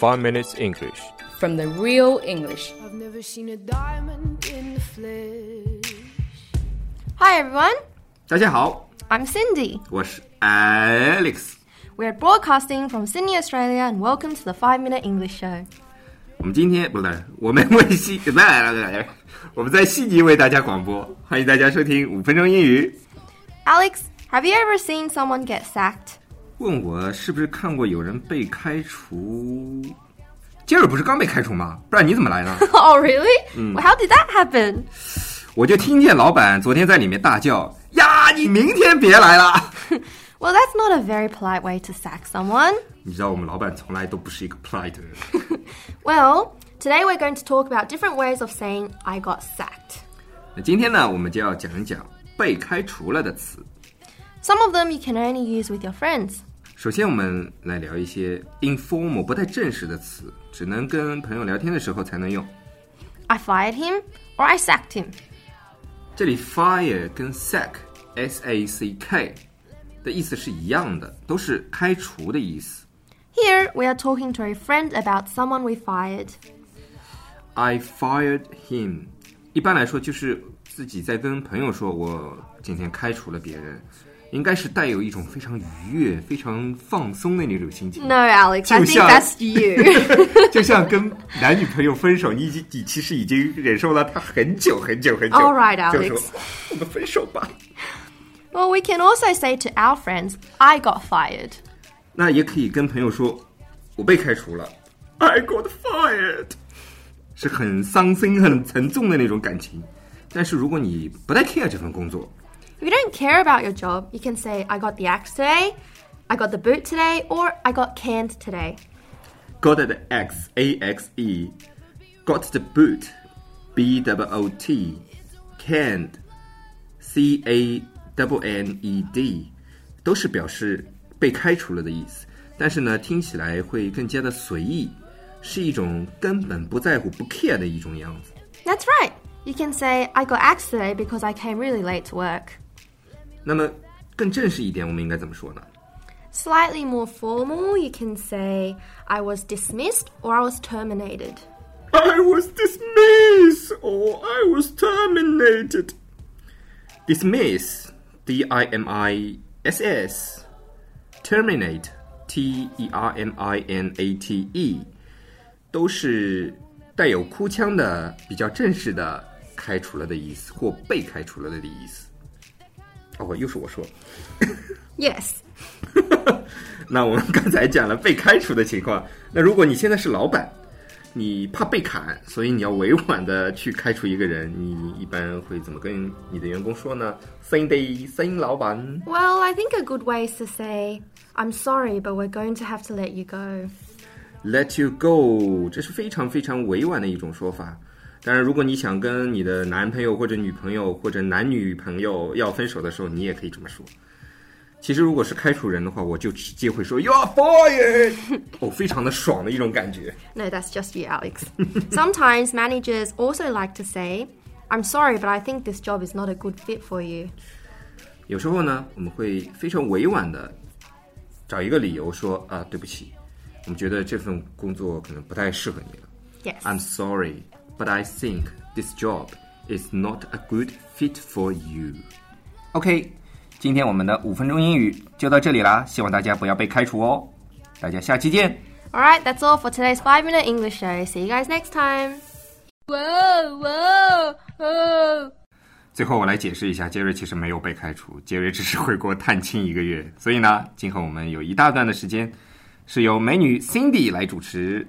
5 Minutes English. from the real English. I've never seen a diamond in the flesh. Hi everyone, 大家好， I'm Cindy. 我是 Alex。 We're broadcasting from Sydney, Australia, and welcome to the 5 Minute English Show. 我们今天不是我们为悉，来来来来，我们在悉尼为大家广播，欢迎大家收听五分钟英语。 Alex, have you ever seen someone get sacked? 问我是不是看过有人被开除？今儿不是刚被开除吗？不然你怎么来呢？ oh, really? Well, how did that happen? 我就听见老板昨天在里面大叫：“呀，你明天别来了 Well, that's not a very polite way to sack someone.！” 你知道我们老板从来都不是一个 polite 的人。 Well, today we're going to talk about different ways of saying I got sacked. 那今天呢，我们就要讲一讲被开除了的词。 Some of them you can only use with your friends. 首先，我们来聊一些 informal 不太正式的词，只能跟朋友聊天的时候才能用。 I fired him or I sacked him. 这里 fire 跟 sack s a c k 的意思是一样的，都是开除的意思。 Here we are talking to a friend about someone we fired. I fired him。一般来说，就是自己在跟朋友说我今天开除了别人， 应该是带有一种非常愉悦、非常放松的那种心情。No, Alex, I think that's you. 就像跟男女朋友分手，你已经你其实已经忍受了他很久很久很久。All right, 就 Alex. 说我们分手吧。well, we can also say to our friends, I got fired. 那也可以跟朋友说，我被开除了，I got fired，是很伤心、很沉重的那种感情。但是如果你不太 care 这份工作，If you don't care about your job, you can say, I got the axe today, I got the boot today, or I got canned today. got the X A X E, got the boot B W O T, canned C A W N E D，都是表示被开除了的意思。但是呢，听起来会更加的随意，是一种根本不在乎、不 care 的一种样子。 That's right. You can say, I got axed today because I came really late to work. 那么更正式一点，我们应该怎么说呢？ Slightly more formal, you can say, I was dismissed or I was terminated. I was dismissed or I was terminated. Dismiss, D I M I S S. Terminate, T E R M I N A T E. 都是带有哭腔的、比较正式的开除了的意思，或被开除了的意思。 哦，又是我说。Yes. 那我们刚才讲了被开除的情况，那如果你现在是老板，你怕被砍，所以你要委婉的去开除一个人，你一般会怎么跟你的员工说呢？Cindy，新老板 Well, I think a good way is to say, I'm sorry, but we're going to have to let you go.，Let you go，这是非常非常委婉的一种说法。当然，如果你想跟你的男朋友或者女朋友或者男女朋友要分手的时候，你也可以这么说。其实，如果是开除人的话，我就直接会说 You are fired，哦，非常的爽的一种感觉。 No, that's just you, Alex. Sometimes managers also like to say, I'm sorry, but I think this job is not a good fit for you. 有时候呢，我们会非常委婉的找一个理由说啊，对不起，我们觉得这份工作可能不太适合你了。 Yes. I'm sorry, but I think this job is not a good fit for you. OK，今天我们的五分钟英语就到这里啦，希望大家不要被开除哦。大家下期见。 Alright, that's all for today's 5 Minute English Show. See you guys next time. Whoa, whoa, whoa. 最后我来解释一下，杰瑞其实没有被开除，杰瑞只是回国探亲一个月，所以呢，今后我们有一大段的时间是由美女 Cindy 来主持。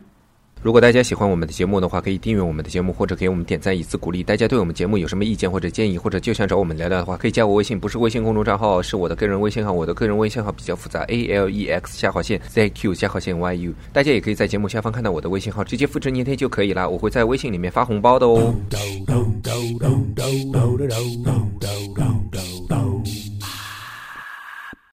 如果大家喜欢我们的节目的话，可以订阅我们的节目，或者给我们点赞以资鼓励。大家对我们节目有什么意见或者建议，或者就想找我们聊聊的话，可以加我微信，不是微信公众账号，是我的个人微信号。我的个人微信号比较复杂，A L E X 下划线 Z Q 下划线 Y U。大家也可以在节目下方看到我的微信号，直接复制粘贴就可以啦。我会在微信里面发红包的哦。